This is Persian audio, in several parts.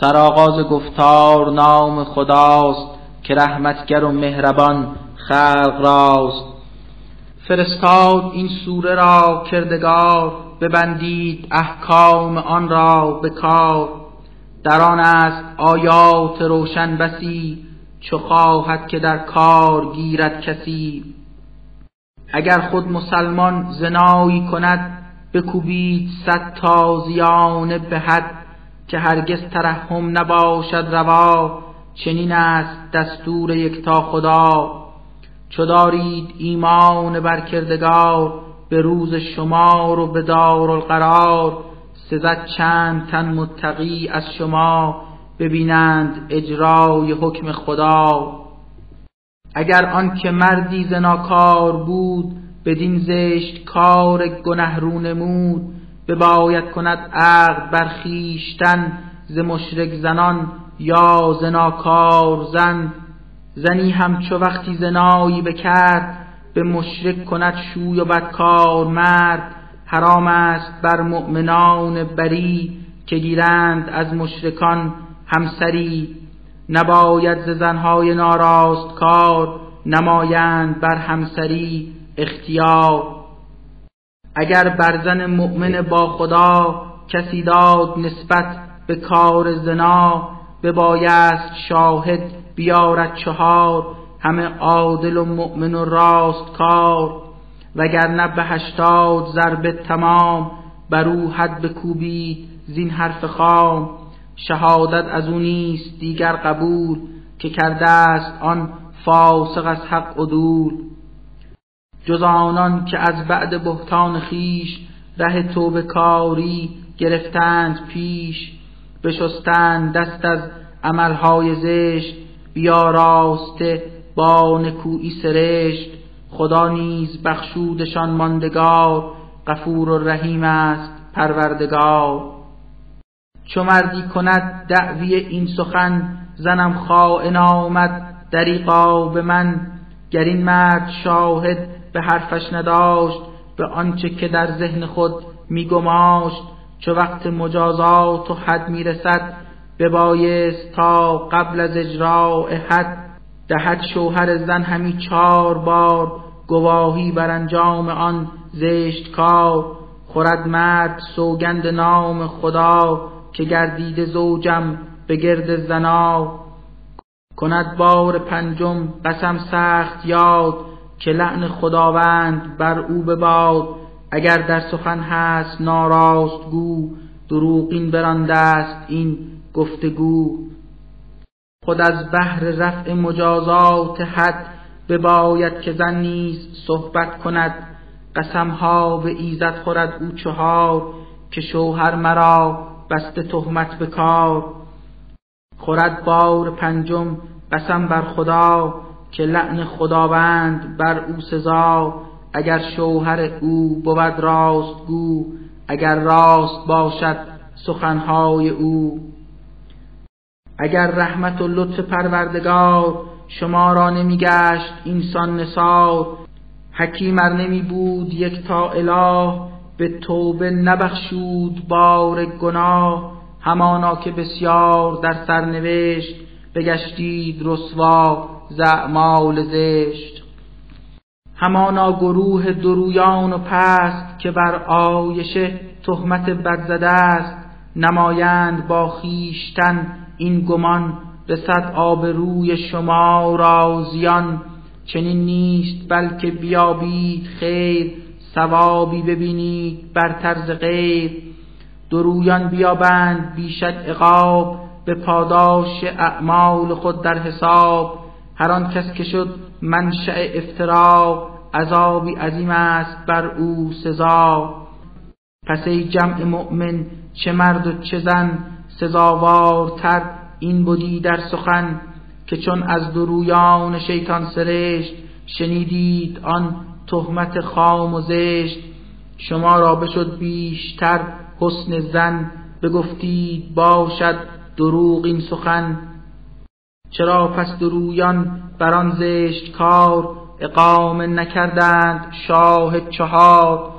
سرآغاز گفتار نام خداست که رحمتگر و مهربان خلق راست. فرستاد این سوره را کردگار ببندید احکام آن را به کار. در آن است آیات روشن بسی چو خواهد که در کار گیرد کسی. اگر خود مسلمان زنایی کند بکوبید صد تازیانه به حد که هرگز ترحم نباشد روا چنین است دستور یکتا خدا. چو دارید ایمان بر کردگار به روز شمار و به دارالقرار سزد چند تن متقی از شما ببینند اجرای حکم خدا. اگر آن که مردی زناکار بود بدین زشت کار گنه رو نمود. بباید کند عقد بر خویشتن ز مشرک زنان یا زناکار زن. زنی همچو وقتی زنایی بکرد به مشرک کند شوی و بدکار مرد. حرام است بر مؤمنان بری که گیرند از مشرکان همسری. نباید ز زنهای ناراست کار نمایند بر همسری اختیار. اگر بر زن مؤمن با خدا کسی داد نسبت به کار زنا ببایست شاهد بیارد چهار همه عادل و مؤمن و راست کار. وگرنه به هشتاد ضرب تمام بر او حد بکوبید زین حرف خام. شهادت از او نیست دیگر قبول که کرده است آن فاسق از حق عدول جز آنان که از بعد بهتان خیش ره توبه کاری گرفتند پیش بشستند دست از عملهای زشت بیا راسته با نکویی سرشت خدا نیز بخشودشان ماندگار غفور و رحیم است پروردگار. چو مردی کند دعوی این سخن زنم خائن آمد دریقا به من گر این مرد شاهد به حرفش نداشت به آنچه که در ذهن خود میگماشت. چو وقت مجازات و حد می‌رسد ببایست تا قبل از اجراع حد. دهد شوهر زن همی چار بار گواهی بر انجام آن زشت کار. خورد مرد سوگند نام خدا که گردید زوجم به گرد زنا. کند بار پنجم قسم سخت یاد. که لعن خداوند بر او بباد. اگر در سخن هست ناراست گو دروغین برانده است این گفتگو. خود از بحر رفع مجازات حد بباید که زن نیز صحبت کند. قسمها به ایزد خورد او چهار که شوهر مرا بسته تهمت به کار. خورد بار پنجم قسم بر خدا که لعن خداوند بر او سزا اگر شوهر او بود راست گو اگر راست باشد سخنهای او. اگر رحمت و لطف پروردگار شما را نمیگشت اینسان نثار حکیم ار نمی بود یک تا اله به توبه نبخشود بار گناه. همانا که بسیار در سرنوشت بگشتید رسوا. زعمال زشت. همانا گروه درویان و پست که بر آیشه تهمت بد زده است نمایند با خیشتن این گمان رسد آبروی شما را زیان چنین نیست بلکه بیابید خیر ثوابی ببینید بر طرز غیر. درویان بیابند بیشک عقاب به پاداش اعمال خود در حساب. هر آن کس که شد منشأ افترا عذابی عظیم است بر او سزا. پس ای جمع مؤمن چه مرد و چه زن سزاوارتر این بودی در سخن که چون از درویان شیطان سرشت شنیدید آن تهمت خام و زشت. شما را بشد بیشتر حسن زن بگفتید باشد دروغ این سخن. چرا پس درویان بر آن زشت کار اقامه نکردند شاه چهار؟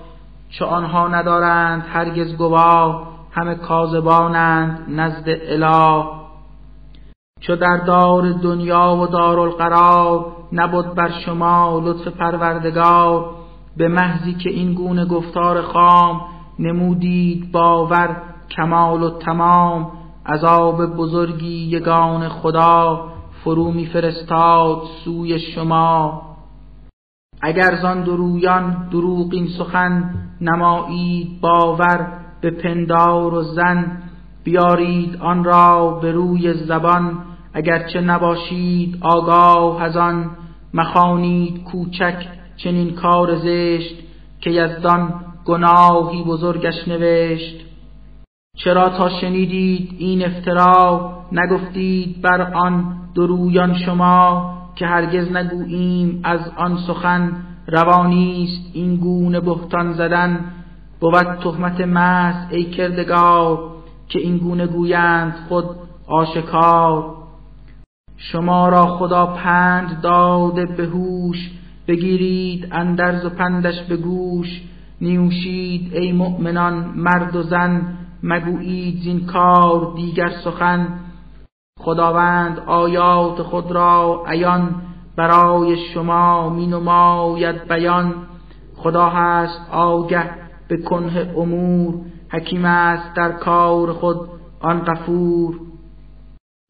چو آنها ندارند هرگز گواه همه کاذبانند نزد اله. چو در دار دنیا و دارالقرار نبود بر شما لطف پروردگار به محضی که این گونه گفتار خام نمودید باور کمال و تمام. عذاب بزرگی یگان خدا فرو میفرستاد سوی شما. اگر زان درویان دروغ این سخن نمایید باور به پندار و زن بیارید آن را به روی زبان. اگرچه نباشید آگاه از آن مخانید کوچک چنین کار زشت که یزدان گناهی بزرگش نوشت. چرا تا شنیدید این افترا نگفتید بر آن درویان شما که هرگز نگوییم از آن سخن روانیست این گونه بهتان زدن؟ بود تهمت مس ای کردگار که این گونه گویند خود آشکار. شما را خدا پند داده به هوش بگیرید اندرز و پندش به گوش. نیوشید ای مؤمنان مرد و زن مگویید زین کار دیگر سخن. خداوند آیات خود را عیان برای شما می نماید بیان. خدا هست آگه به کنه امور حکیم است در کار خود آن غفور.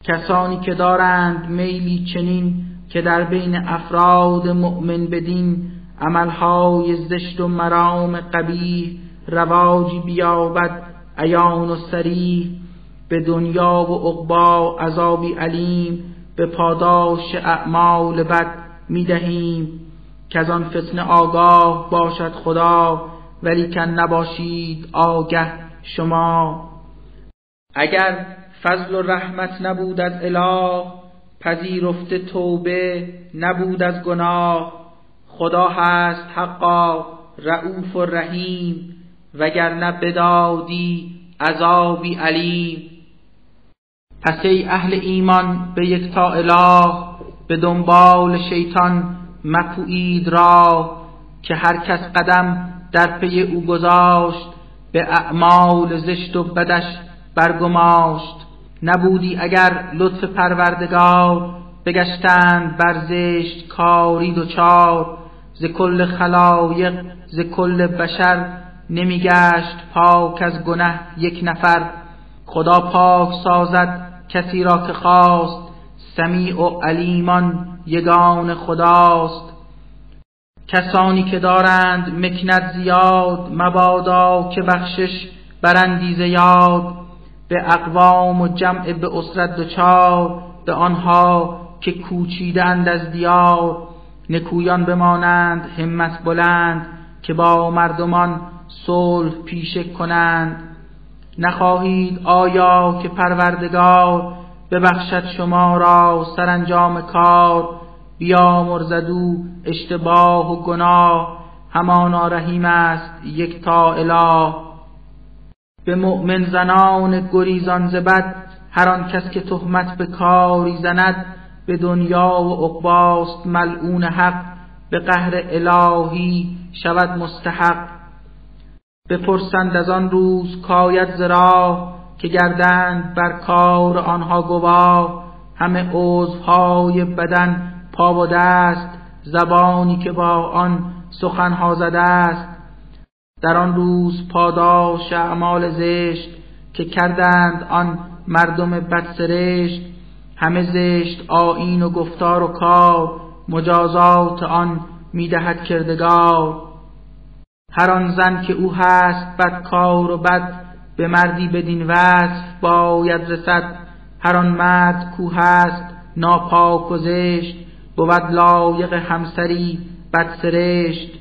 کسانی که دارند میلی چنین که در بین افراد مؤمن بدین عملهای زشت و مرام قبیح رواجی بیابد. عیان و سریح به دنیا و عقبا عذابی علیم به پاداش اعمال بد می‌دهیم. که از آن فتنه آگاه باشد خدا ولی کن نباشید آگه شما. اگر فضل و رحمت نبود از اله پذیرفته توبه نبود از گناه. خدا هست حقا رعوف و رحیم. وگرنه بدادی عذابی علیم. پس ای اهل ایمان به یک تا اله به دنبال شیطان مپویید را که هر کس قدم در پی او گذاشت به اعمال زشت و بدش برگماشت. نبودی اگر لطف پروردگار بگشتند بر زشت کاری دوچار ز کل خلایق ز کل بشر نمیگشت پاک از گنه یک نفر. خدا پاک سازد کسی را که خواست. سمیع و علیمان یگان خداست. کسانی که دارند مکنت زیاد مبادا که بخشش برندیز یاد. به اقوام و جمع به اسرت دچار به آنها که کوچیدند از دیار. نکویان بمانند همت بلند که با مردمان صلح پیشه کنند. نخواهید آیا که پروردگار ببخشد شما را سرانجام کار؟ بیا مرزدو اشتباه و گناه. همانا رحیم است یک تا اله. به مؤمن زنان گریزان زبد هر آن کس که تهمت به کاری زند به دنیا و عقباست ملعون حق. به قهر الهی شود مستحق. بپرسند از آن روز کاید زرا که گردند بر کار آنها گواه. همه عضوهای بدن پا و دست زبانی که با آن سخنها زده است. در آن روز پاداش اعمال زشت که کردند آن مردم بدسرشت. همه زشت آیین و گفتار و کار مجازات آن می‌دهد کردگار. هر آن زن که او هست بد کار و بد به مردی بدین وصف باید رسد. هر آن مرد کو هست ناپاک و زشت بود لایق همسری بدسرشت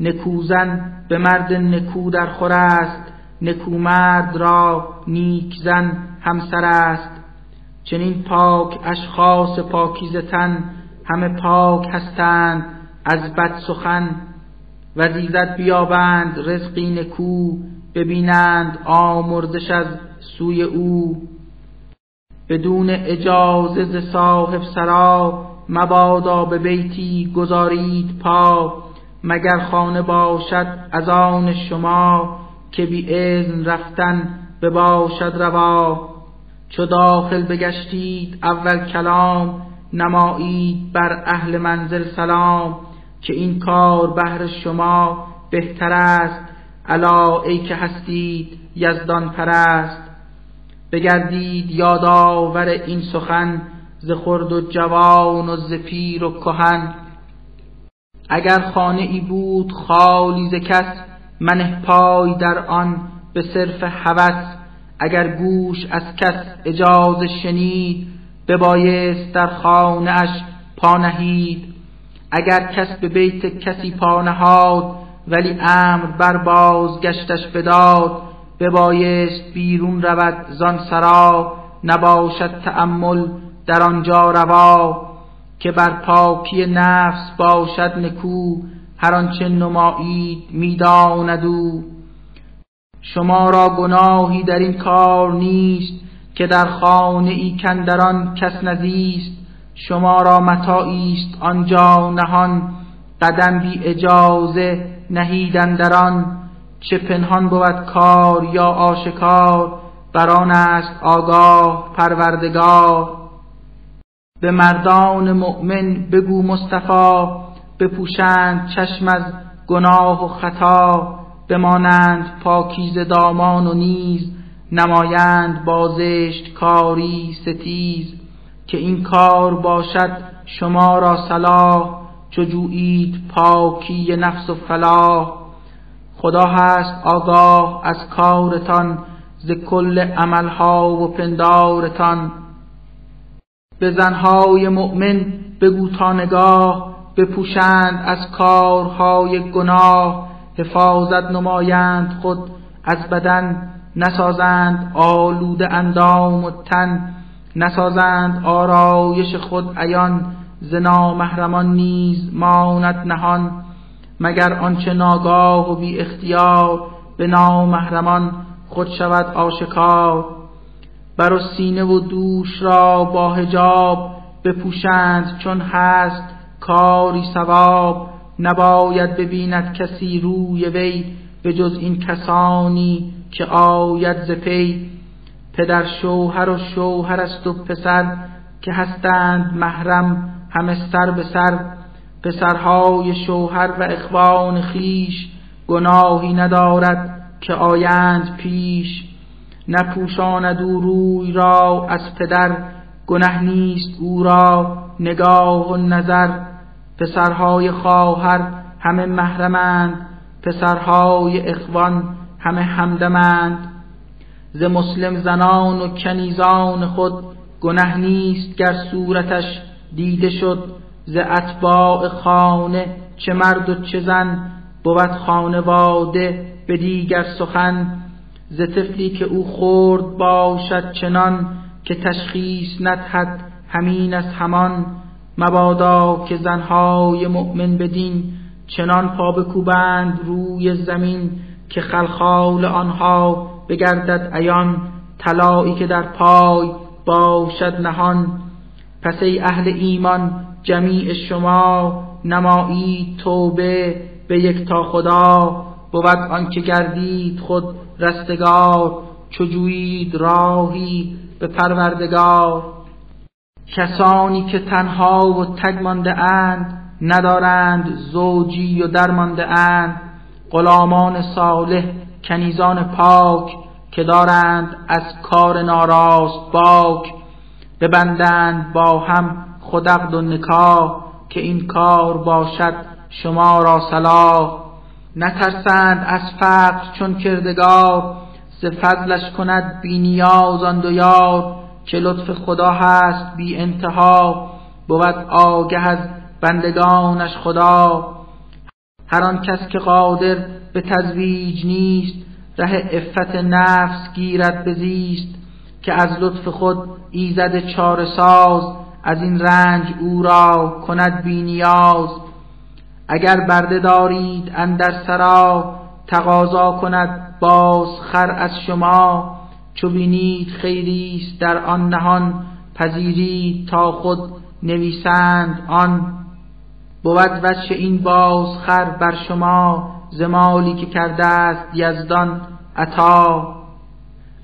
نکوزن به مرد نکو در خور است نکومرد را نیک زن همسر است. چنین پاک اشخاص پاکیزه تن همه پاک هستند از بد سخن. و زیزت بیابند رزقی نکو ببینند آمرزش از سوی او. بدون اجازه ز صاحب سرا مبادا به بیتی گذارید پا. مگر خانه باشد از آن شما که بی اذن رفتن بباشد روا. چو داخل بگشتید اول کلام نمایید بر اهل منزل سلام. که این کار بهر شما بهتر است الا ای که هستید یزدان پرست بگردید یادآور این سخن ز خرد و جوان و ز پیر و کهن. اگر خانه ای بود خالی ز کس منه پای در آن به صرف هوس. اگر گوش از کس اجازه شنید ببایست در خانه اش پانهید اگر کس به بیت کسی پانهاد ولی امر بر بازگشتش بداد ببایست بیرون رود زان سرا نباشد تأمل در آنجا روا که بر پاکی نفس باشد نکو هر آنچه نمایید می‌داند او. شما را گناهی در این کار نیست که در خانه ای کندران کس نزیست شما را متاعی است آنجا نهان قدم بی اجازه نهیدن در آن چه پنهان بود کار یا آشکار بر آن است آگاه پروردگار. به مردان مؤمن بگو مصطفی بپوشند چشم از گناه و خطا. بمانند پاکیز دامان و نیز نمایند بازشت کاری ستیز. که این کار باشد شما را صلاح چو پاکی نفس و فلاح. خدا هست آگاه از کارتان ز کل عملها و پندارتان. به زنهای مؤمن بگو تا بپوشند از کارهای گناه. حفاظت نمایند خود از بدن نسازند آلوده اندام و تن. نسازند آرایش خود عیان ز نامحرمان نیز ماند نهان. مگر آنچه ناگاه و بی اختیار به نامحرمان خود شود آشکار؟ بر سینه و دوش را با هجاب بپوشند چون هست کاری ثواب. نباید ببیند کسی روی وی به جز این کسانی که آید ز پدر شوهر و شوهر است و پسر که هستند محرم همه سر به سر. پسرهای شوهر و اخوان خیش گناهی ندارد که آیند پیش. نپوشاند او روی را از پدر گنه نیست او را نگاه و نظر. پسرهای خواهر همه محرمند پسرهای اخوان همه همدمند. ز مسلم زنان و کنیزان خود گنه نیست گر صورتش دیده شد. ز اتباع خانه چه مرد و چه زن بود خانواده به دیگر سخن. ز طفلی که او خورد باشد چنان که تشخیص ندهد همین از همان. مبادا که زنهای مؤمن بدین چنان پا بکوبند روی زمین که خلخال آنها بگردد عیان طلایی که در پای باشد نهان. پس ای اهل ایمان جمیع شما نمایید توبه به یک تا خدا. بود آنکه گردید خود رستگار چجویید راهی به پروردگار. کسانی که تنها و تگ مانده اند ندارند زوجی و درمانده اند. غلامان صالح کنیزان پاک که دارند از کار ناراست باک ببندند با هم خودقد و نکاح که این کار باشد شما را صلاح. نترسند از فقر چون کردگار ز فضلش کند بی نیاز آن دو یار که لطف خدا هست بی انتها. بود آگه از بندگانش خدا. هر آن کس که قادر به تزویج نیست ره افت نفس گیرد بزیست که از لطف خود ایزد چار ساز از این رنج او را کند بی نیاز. اگر برده دارید اندر سرا تقاضا کند باز خر از شما. چو بینید خیریست در آن نهان پذیرید تا خود نویسند آن. بود وجه این بازخر بر شما زمالی که کرده است یزدان عطا.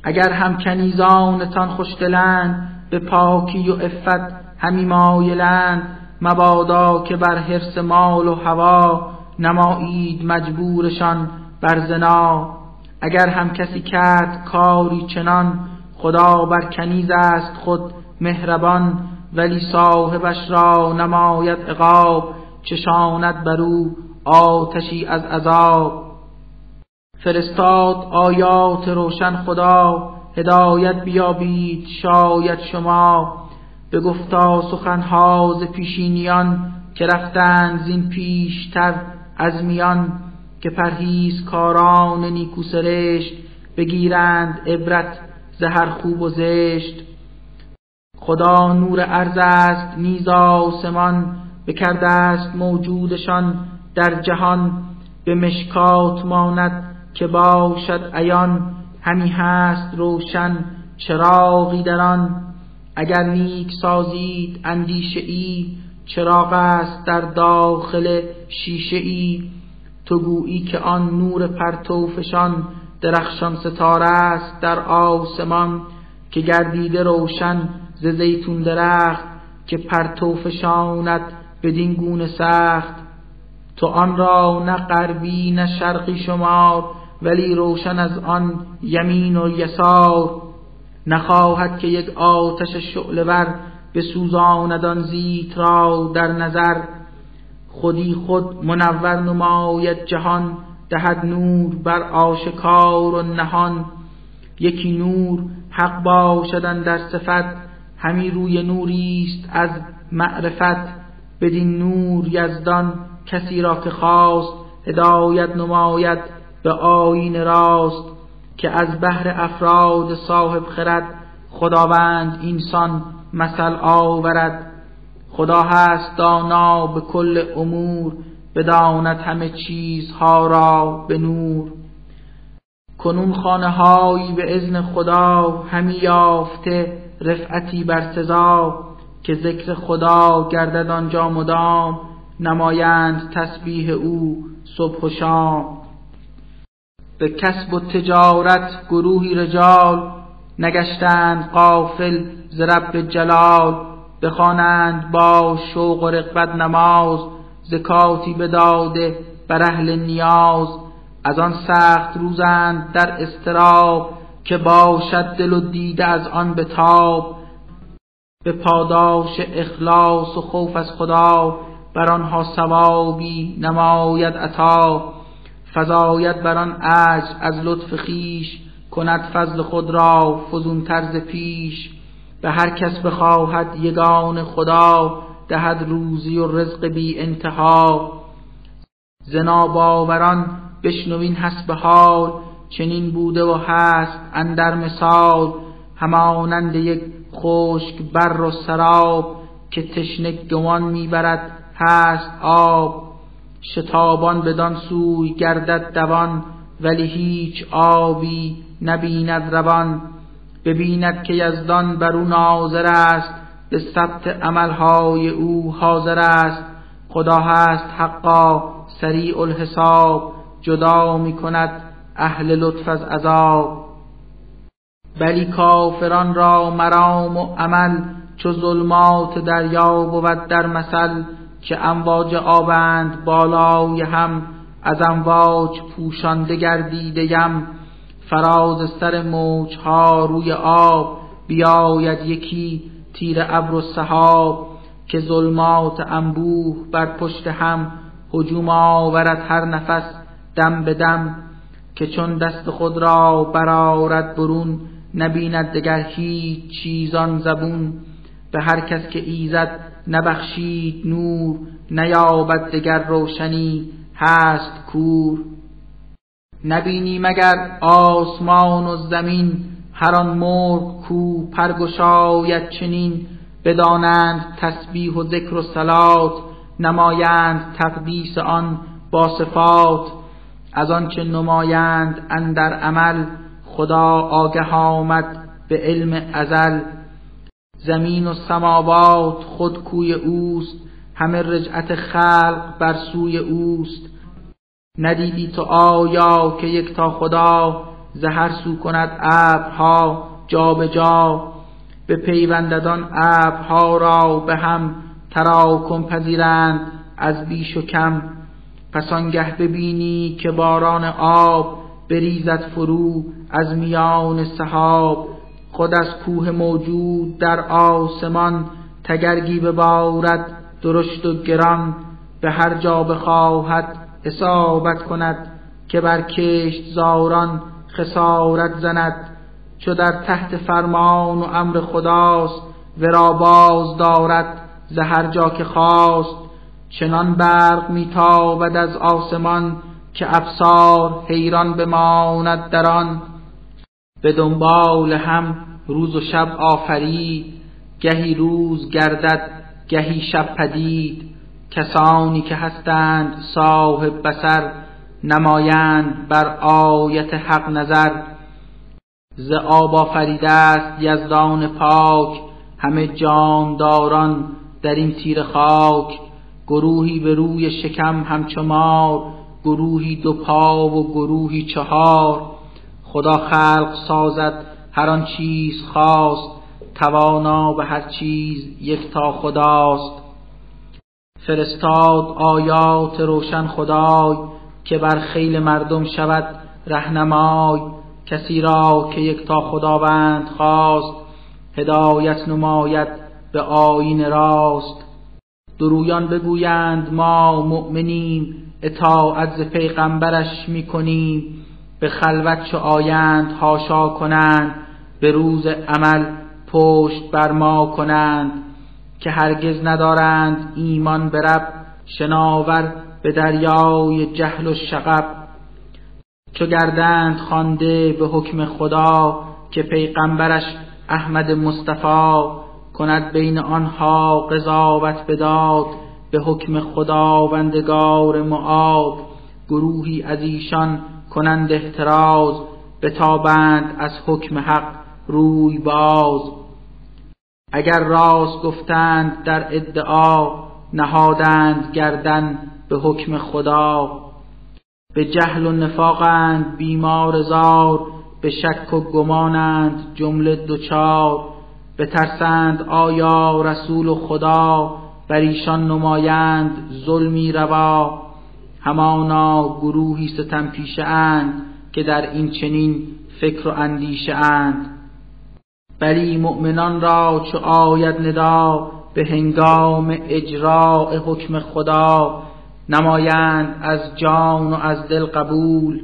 اگر هم کنیزانتان خوشدلند به پاکی و عفت همی مایلند. مبادا که بر حرس مال و هوا نمایید مجبورشان بر زنا. اگر هم کسی کرد کاری چنان خدا بر کنیز است خود مهربان ولی صاحبش را نماید عقاب. چشاند بر او آتشی از عذاب. فرستاد آیات روشن خدا هدایت بیابید شاید شما. به گفتا سخنها ز پیشینیان که رفتند زین پیشتر از میان که پرهیز کاران نیکو سرشت بگیرند عبرت زهر خوب و زشت. خدا نور ارز است نیز آسمان بکرده است موجودشان در جهان به مشکات ماند که باشد عیان. همی هست روشن چراغی در آن. اگر نیک سازید اندیشه ای چراغ است در داخل شیشه ای تو گویی که آن نور پرتوفشان درخشان ستاره است در آسمان که گردیده روشن ز زیتون درخت که پرتوفشاند بدین گونه سخت. تو آن را نه غربی نه شرقی شمار ولی روشن از آن یمین و یسار. نخواهد که یک آتش شعله ور به سوزاندان زیت را در نظر. خودی خود منور نماید جهان دهد نور بر آشکار و نهان. یکی نور حق باشدن در صفت همی روی نوریست از معرفت. بدین نور یزدان کسی را که خواست هدایت نماید به آیین راست که از بحر افراد صاحب خرد خداوند اینسان مثل آورد. خدا هست دانا به کل امور بداند همه چیزها را به نور. کنون خانه هایی به اذن خدا همی یافته رفعتی بر سزا. که ذکر خدا گردد آنجا مدام نمایند تسبیح او صبح و شام. به کسب و تجارت گروهی رجال نگشتند قافل ز رب جلال بخوانند با شوق و رغبت نماز زکاتی بداده بر اهل نیاز. از آن سخت روزند در استراب که باشد دل و دیده از آن به تاب به پاداش اخلاص و خوف از خدا بر آنها ثوابی نماید عطا. فضایت بر آن عجز از لطف خیش کند فضل خود را فزون طرز پیش. به هر کس بخواهد یگان خدا دهد روزی و رزق بی انتها. زنا باوران بشنوین حسب حال چنین بوده و هست اندر مثال. همانند یک خشک بر و سراب که تشنه گمان می‌برد هست آب. شتابان بدان سوی گردد دوان ولی هیچ آبی نبیند روان. ببیند که یزدان بر او ناظر است به ثبت عملهای او حاضر است. خدا هست حقا سریع الحساب جدا می کند اهل لطف از عذاب. بلی کافران را مرام و عمل چو ظلمات دریا بود در مثل که امواج آبند بالای هم از امواج پوشانده گردیده یم. فراز سر موجها روی آب بیاید یکی تیر ابر و سحاب که ظلمات انبوه بر پشت هم هجوم آورد هر نفس دم به دم که چون دست خود را برارد برون نبیند دگر هیچ چیزان زبون. به هر کس که ایزد نبخشید نور نیابد دگر روشنی. هست کور. نبینی مگر آسمان و زمین؟ هر آن مرغ کو پرگشاید چنین. بدانند تسبیح و ذکر و صلات نمایند تقدیس آن با صفات. از آنچه نمایند اندر عمل خدا آگه آمد به علم ازل. زمین و سماوات خود کوی اوست همه رجعت خلق بر سوی اوست. ندیدی تو آیا که یک تا خدا زهر سو کند ابرها به جا؟ به پیونددان ابرها را به هم تراکم پذیرند از بیش و کم. پس آنگه ببینی که باران آب بریزد فرو از میان سحاب خود از کوه موجود در آسمان تگرگی ببارد درشت و گران به هر جا بخواهد اصابت کند که بر کشت زاران خسارت زند. چو در تحت فرمان و امر خداست ورا باز دارد زهر جا که خواست. چنان برق میتابد از آسمان که افسار حیران بماند در آن. به دنبال هم روز و شب آفرید گهی روز گردد گهی شب پدید. کسانی که هستند صاحب بسر نمایند بر آیت حق نظر. ز آب آفریده است یزدان پاک همه جانداران در این تیر خاک. گروهی به روی شکم همچو مار گروهی دو پا و گروهی چهار خدا خلق سازد هر آن چیز خواست توانا به هر چیز یک تا خداست. فرستاد آیات روشن خدای که بر خیل مردم شود رهنمای کسی را که یک تا خداوند خواست هدایت نماید به آیین راست. درویان بگویند ما مؤمنیم اطاعت ز پیغمبرش می‌کنیم به خلوت چو آیند هاشا کنند به روز عمل پشت بر ما کنند. که هرگز ندارند ایمان به رب شناور به دریای جهل و شغب. چو گردند خوانده به حکم خدا که پیغمبرش احمد مصطفی کند بین آنها قضاوت بداد. به حکم خداوندگار معاد گروهی از ایشان کنند احتراز بتابند از حکم حق روی باز. اگر راست گفتند در ادعا نهادند گردن به حکم خدا. به جهل و نفاقند بیمار زار به شک و گمانند جمله دوچار. بترسند آیا رسول خدا بر ایشان نمایند ظلمی روا. همانا گروهی ستم پیشه اند که در این چنین فکر و اندیشه اند. بلی مؤمنان را چو آید ندا به هنگام اجراع حکم خدا. نمایند از جان و از دل قبول.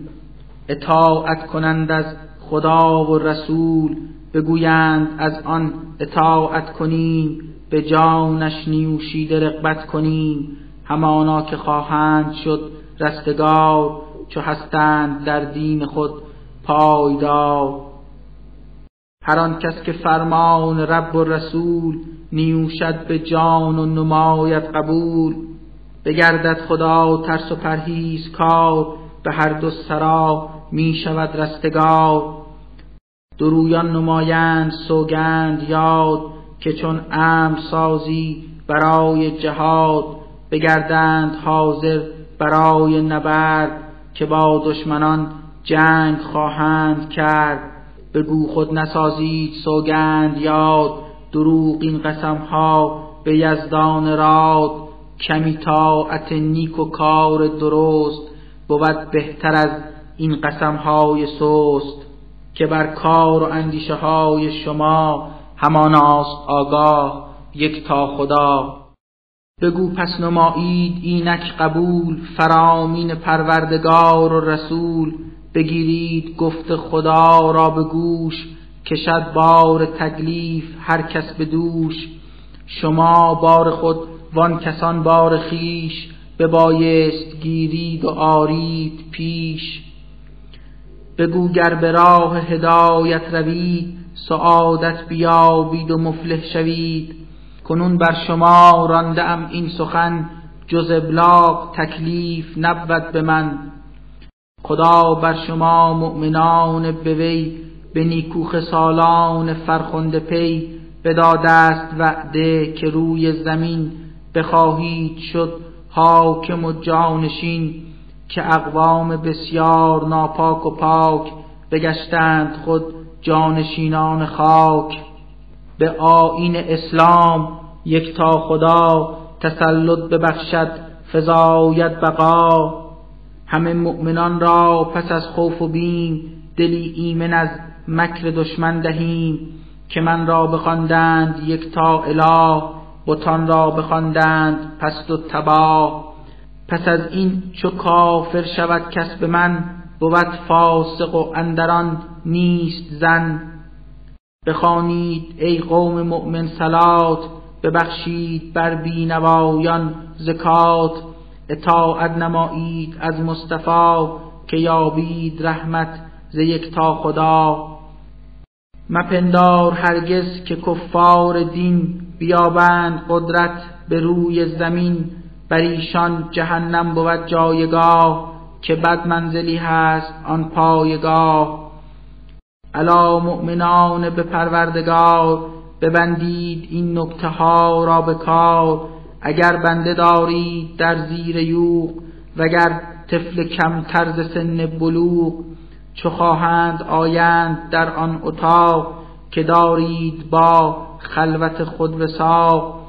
اطاعت کنند از خدا و رسول. بگویند از آن اطاعت کنیم. به جانش نیوشیده رقبت کنیم. همانا که خواهند شد رستگار چو هستند در دین خود پایدار. هر آن کس که فرمان رب و رسول نیوشد به جان و نماید قبول بگردد خدا ترس و پرهیز کار به هر دو سرا می شود رستگار درویان نمایند سوگند یاد که چون امر سازی برای جهاد بگردند حاضر برای نبرد که با دشمنان جنگ خواهند کرد. بگو خود نسازید سوگند یاد دروغ این قسم ها به یزدان راد. کمی طاعت نیک و کار درست بود بهتر از این قسم های سست. که بر کار و اندیشه های شما هماناست آگاه یک تا خدا. بگو پس نمایید اینک قبول فرامین پروردگار و رسول. بگیرید گفت خدا را به گوش کشد بار تکلیف هر کس به دوش. شما بار خود وان کسان بار خیش ببایست گیرید و آرید پیش. بگو گر به راه هدایت روید سعادت بیابید و مفلح شوید. کنون بر شما رانده ام این سخن جز ابلاغ تکلیف نبود به من. خدا بر شما مؤمنان به وی به نیکو سالان فرخنده پی بداده است وعده که روی زمین بخواهید شد حاکم و جانشین که اقوام بسیار ناپاک و پاک بگشتند خود جانشینان خاک به آین اسلام یک تا خدا تسلط ببخشد فضایت بقا. همه مؤمنان را پس از خوف و بیم دلی ایمن از مکر دشمن دهیم که من را بخواندند یک تا اله بتان را بخواندند پست و تباه پس از این چو کافر شود کس به من بود فاسق و اندران نیست زن. بخوانید ای قوم مؤمن سلات ببخشید بر بینوایان زکات. اطاعت نمایید از مصطفی که یابید رحمت ز یک تا خدا. مپندار هرگز که کفار دین بیابند قدرت به روی زمین بر ایشان جهنم بود جایگاه. که بد منزلی هست آن پایگاه. علا مؤمنان به پروردگار ببندید این نکته ها را به کار. اگر بنده دارید در زیر یوق وگر طفل کم طرز سن بلوغ چو خواهند آیند در آن اتاق که دارید با خلوت خود وساق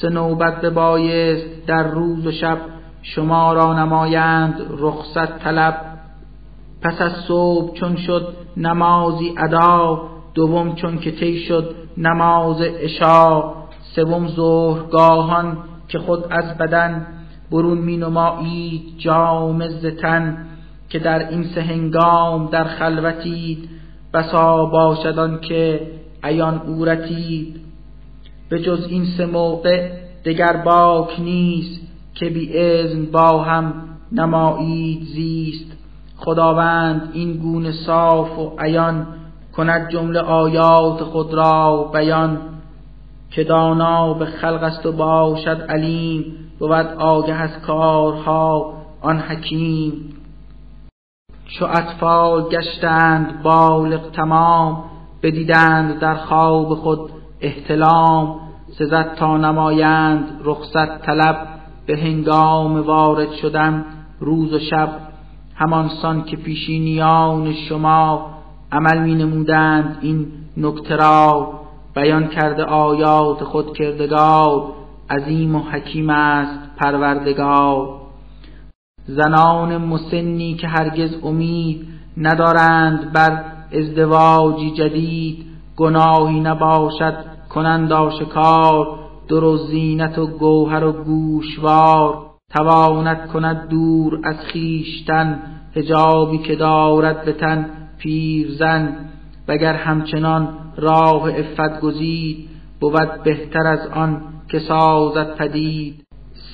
سه نوبت ببایست در روز و شب شما را نمایند رخصت طلب. پس از صبح چون شد نمازی ادا دوم چون که طی شد نماز عشا سوم ظهرگاهان که خود از بدن برون می نمایید جام زتن که در این سه هنگام در خلوتید. بسا باشدان که عیان اورتید به جز این سه موقع دگر باک نیست. که بی اذن با هم نمایید زیست. خداوند این گونه صاف و عیان کند جمله آیات خود را بیان. که دانا به خلق است و باشد علیم بود آگه از کارها آن حکیم. چو اطفال گشتند بالغ تمام بدیدند در خواب خود احتلام. سزد تا نمایند رخصت طلب. به هنگام وارد شدن روز و شب همانسان که پیشینیان شما عمل می نمودند این نکته را بیان کرده آیات خود کردگار عظیم و حکیم است پروردگار. زنان مسنی که هرگز امید ندارند بر ازدواجی جدید گناهی نباشد کنند آشکار. در و زینت و گوهر و گوشوار تواند کند دور از خیشتن هجابی که دارد به تن پیرزن. وگر همچنان راه افت گزید بود بهتر از آن که سازد پدید.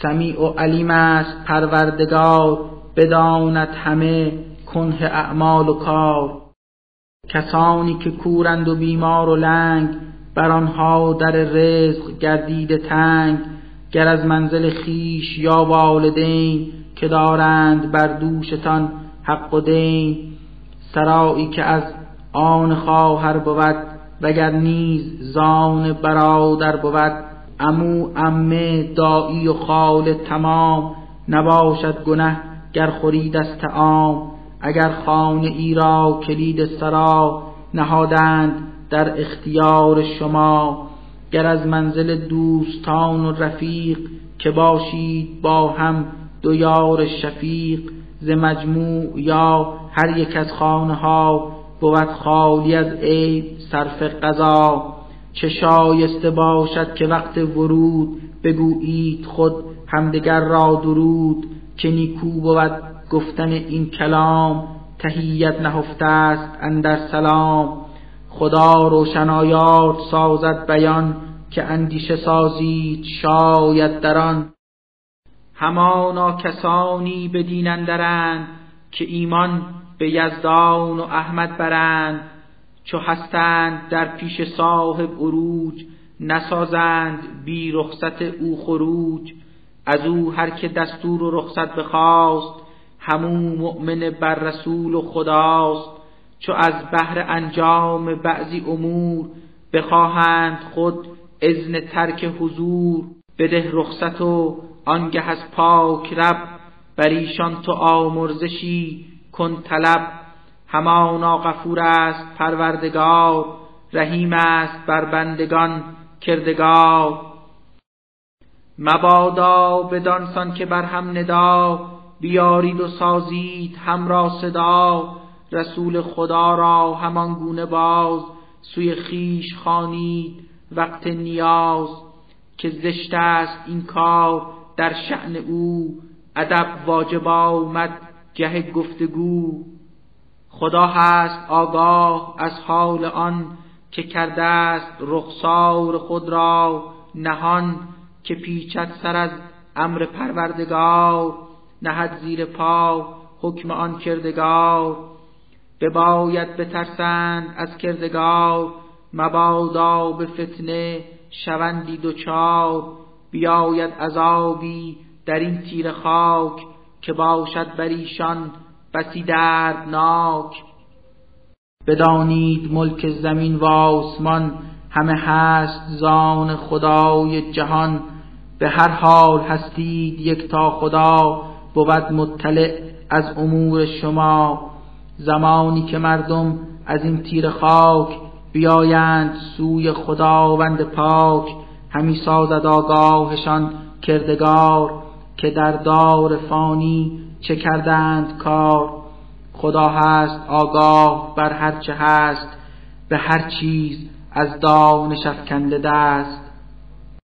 سمیع و علیم است پروردگار بداند همه کنه اعمال و کار. کسانی که کورند و بیمار و لنگ بر آنها در رزق گردیده تنگ گر از منزل خیش یا والدین که دارند بر دوشتان حق و دین. سرایی که از آن خواهر بود وگر نیز زان برادر بود. امو امه دایی و خال تمام نباشد گنه گر خورید از تعام اگر خانه ای را کلید سرا نهادند در اختیار شما گر از منزل دوستان و رفیق که باشید با هم دو یار شفیق ز مجموع یا هر یک از خانه ها بود خالی از عیب صرف قضا. چه شایسته باشد که وقت ورود بگویید خود همدگر را درود که نیکو بود گفتن این کلام تهیت نهفته است اندر سلام. خدا روشنایات سازد بیان که اندیشه سازید شاید در آن. همانا کسانی بدین اندرند که ایمان به یزدان و احمد برند. چو هستند در پیش صاحب عروج نسازند بی رخصت او خروج. از او هر که دستور و رخصت بخواست همون مؤمن بر رسول و خداست. چو از بهر انجام بعضی امور بخواهند خود اذن ترک حضور بده رخصت و آنگه از پاک رب بر ایشان تو آمرزشی کن طلب. همانا غفور است پروردگار رحیم است بر بندگان کردگار. مبادا بدانسان که بر هم ندا بیارید و سازید همرا صدا. رسول خدا را همان گونه باز سوی خیش خانید وقت نیاز که زشت است این کار در شعن او ادب واجب آمد گه گفتگو. خدا هست آگاه از حال آن که کرده است رخسار خود را نهان که پیچد سر از امر پروردگار نهد زیر پا حکم آن کردگار. بباید بترسند از کردگار مبادا به فتنه شوندی دوچار. بیاید عذابی در این تیر خاک که باشد بر ایشان بسی دردناک. بدانید ملک زمین و آسمان همه هست زان خدای جهان. به هر حال هستید یک تا خدا بود مطلع از امور شما. زمانی که مردم از این تیر خاک بیایند سوی خداوند پاک همی سازد آگاهشان کردگار که در دار فانی چه کردند کار. خدا هست آگاه بر هر چه هست به هر چیز از دانش افکنده دست.